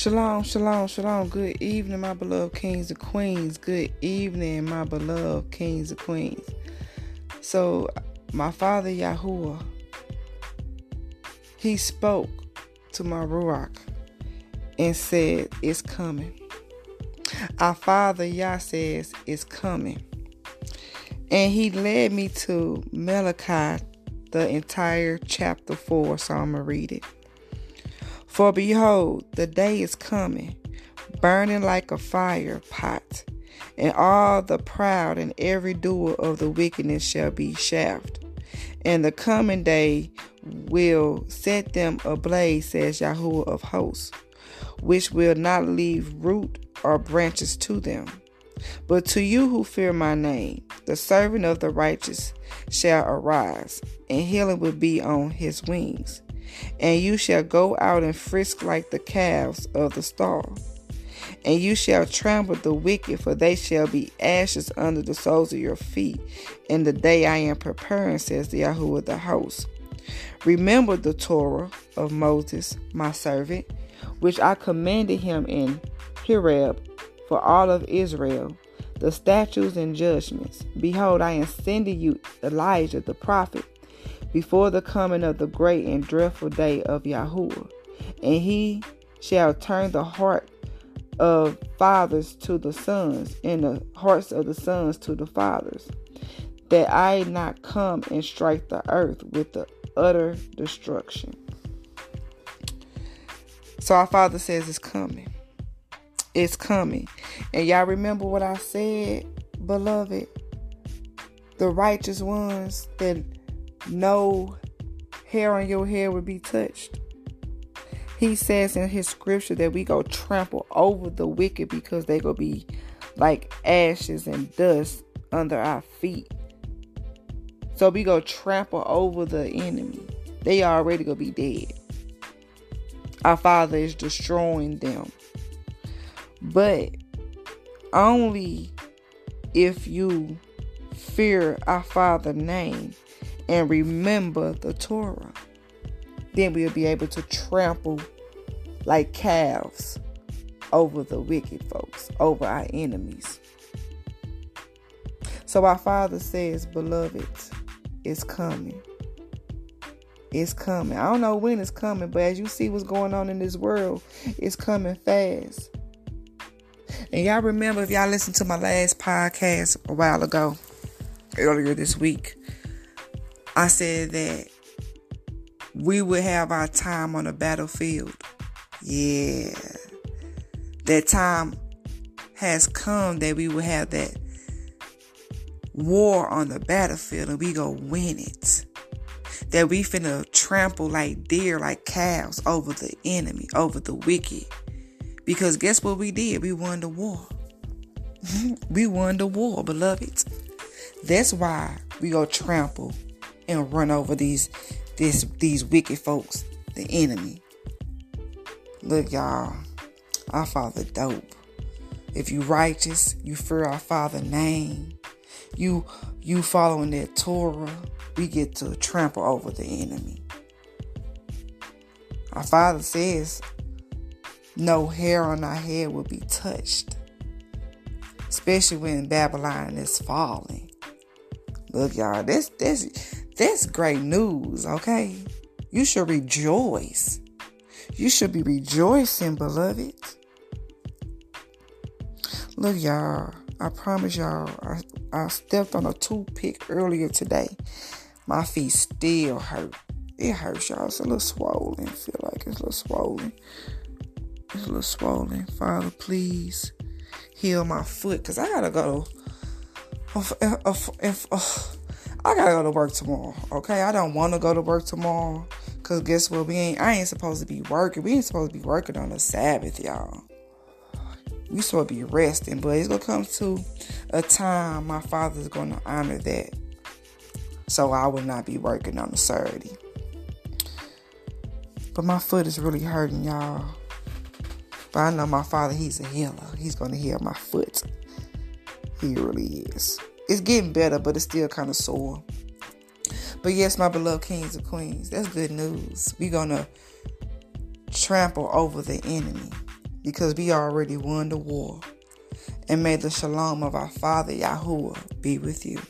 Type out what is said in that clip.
Shalom, shalom, shalom. Good evening, my beloved kings and queens. Good evening, my beloved kings and queens. So, my father Yahuwah, he spoke to my Ruach and said, It's coming. Our father Yah says, It's coming. And he led me to Malachi, the entire chapter 4. So I'm going to read it. For behold, the day is coming, burning like a fire pot, and all the proud and every doer of the wickedness shall be shaft. And the coming day will set them ablaze, says Yahuwah of hosts, which will not leave root or branches to them. But to you who fear my name, the servant of the righteous shall arise, and healing will be on his wings and you shall go out and frisk like the calves of the stall. And you shall trample the wicked, for they shall be ashes under the soles of your feet in the day I am preparing, says the Yahuwah the host. Remember the Torah of Moses, my servant, which I commanded him in Horeb for all of Israel, the statutes and judgments. Behold, I am sending you Elijah the prophet before the coming of the great and dreadful day of Yahuwah. And he shall turn the heart of fathers to the sons, and the hearts of the sons to the fathers, that I not come and strike the earth with the utter destruction. So our Father says it's coming. It's coming. And y'all remember what I said, beloved? The righteous ones that no hair on your head would be touched. He says in his scripture that we go trample over the wicked because they go be like ashes and dust under our feet. So we go trample over the enemy. They already gonna be dead. Our Father is destroying them. But only if you fear our Father name and remember the Torah. Then we'll be able to trample like calves over the wicked folks, over our enemies. So our Father says, Beloved, it's coming. It's coming. I don't know when it's coming, but as you see what's going on in this world, it's coming fast. And y'all remember if y'all listened to my last podcast a while ago, earlier this week, I said that we would have our time on the battlefield. Yeah. That time has come that we will have that war on the battlefield and we go win it. That we finna trample like deer, like calves over the enemy, over the wicked. Because guess what we did? We won the war. we won the war, beloved. That's why we go trample and run over these this these wicked folks, the enemy. Look, y'all, our Father dope. If you righteous, you fear our Father name. You you following that Torah, we get to trample over the enemy. Our Father says no hair on our head will be touched. Especially when Babylon is falling. Look, y'all, this this that's great news, okay? You should rejoice. You should be rejoicing, beloved. Look, y'all, I promise y'all, I, I stepped on a toothpick earlier today. My feet still hurt. It hurts, y'all. It's a little swollen. I feel like it's a little swollen. It's a little swollen. Father, please heal my foot because I gotta go. I gotta go to work tomorrow. Okay, I don't want to go to work tomorrow. Cause guess what? We ain't. I ain't supposed to be working. We ain't supposed to be working on the Sabbath, y'all. We supposed to be resting, but it's gonna come to a time my father's gonna honor that. So I will not be working on the Saturday. But my foot is really hurting, y'all. But I know my father, he's a healer. He's gonna heal my foot. He really is. It's getting better, but it's still kind of sore. But yes, my beloved kings and queens, that's good news. We're to trample over the enemy. because we already won the war. And may the shalom of our Father Yahuwah be with you.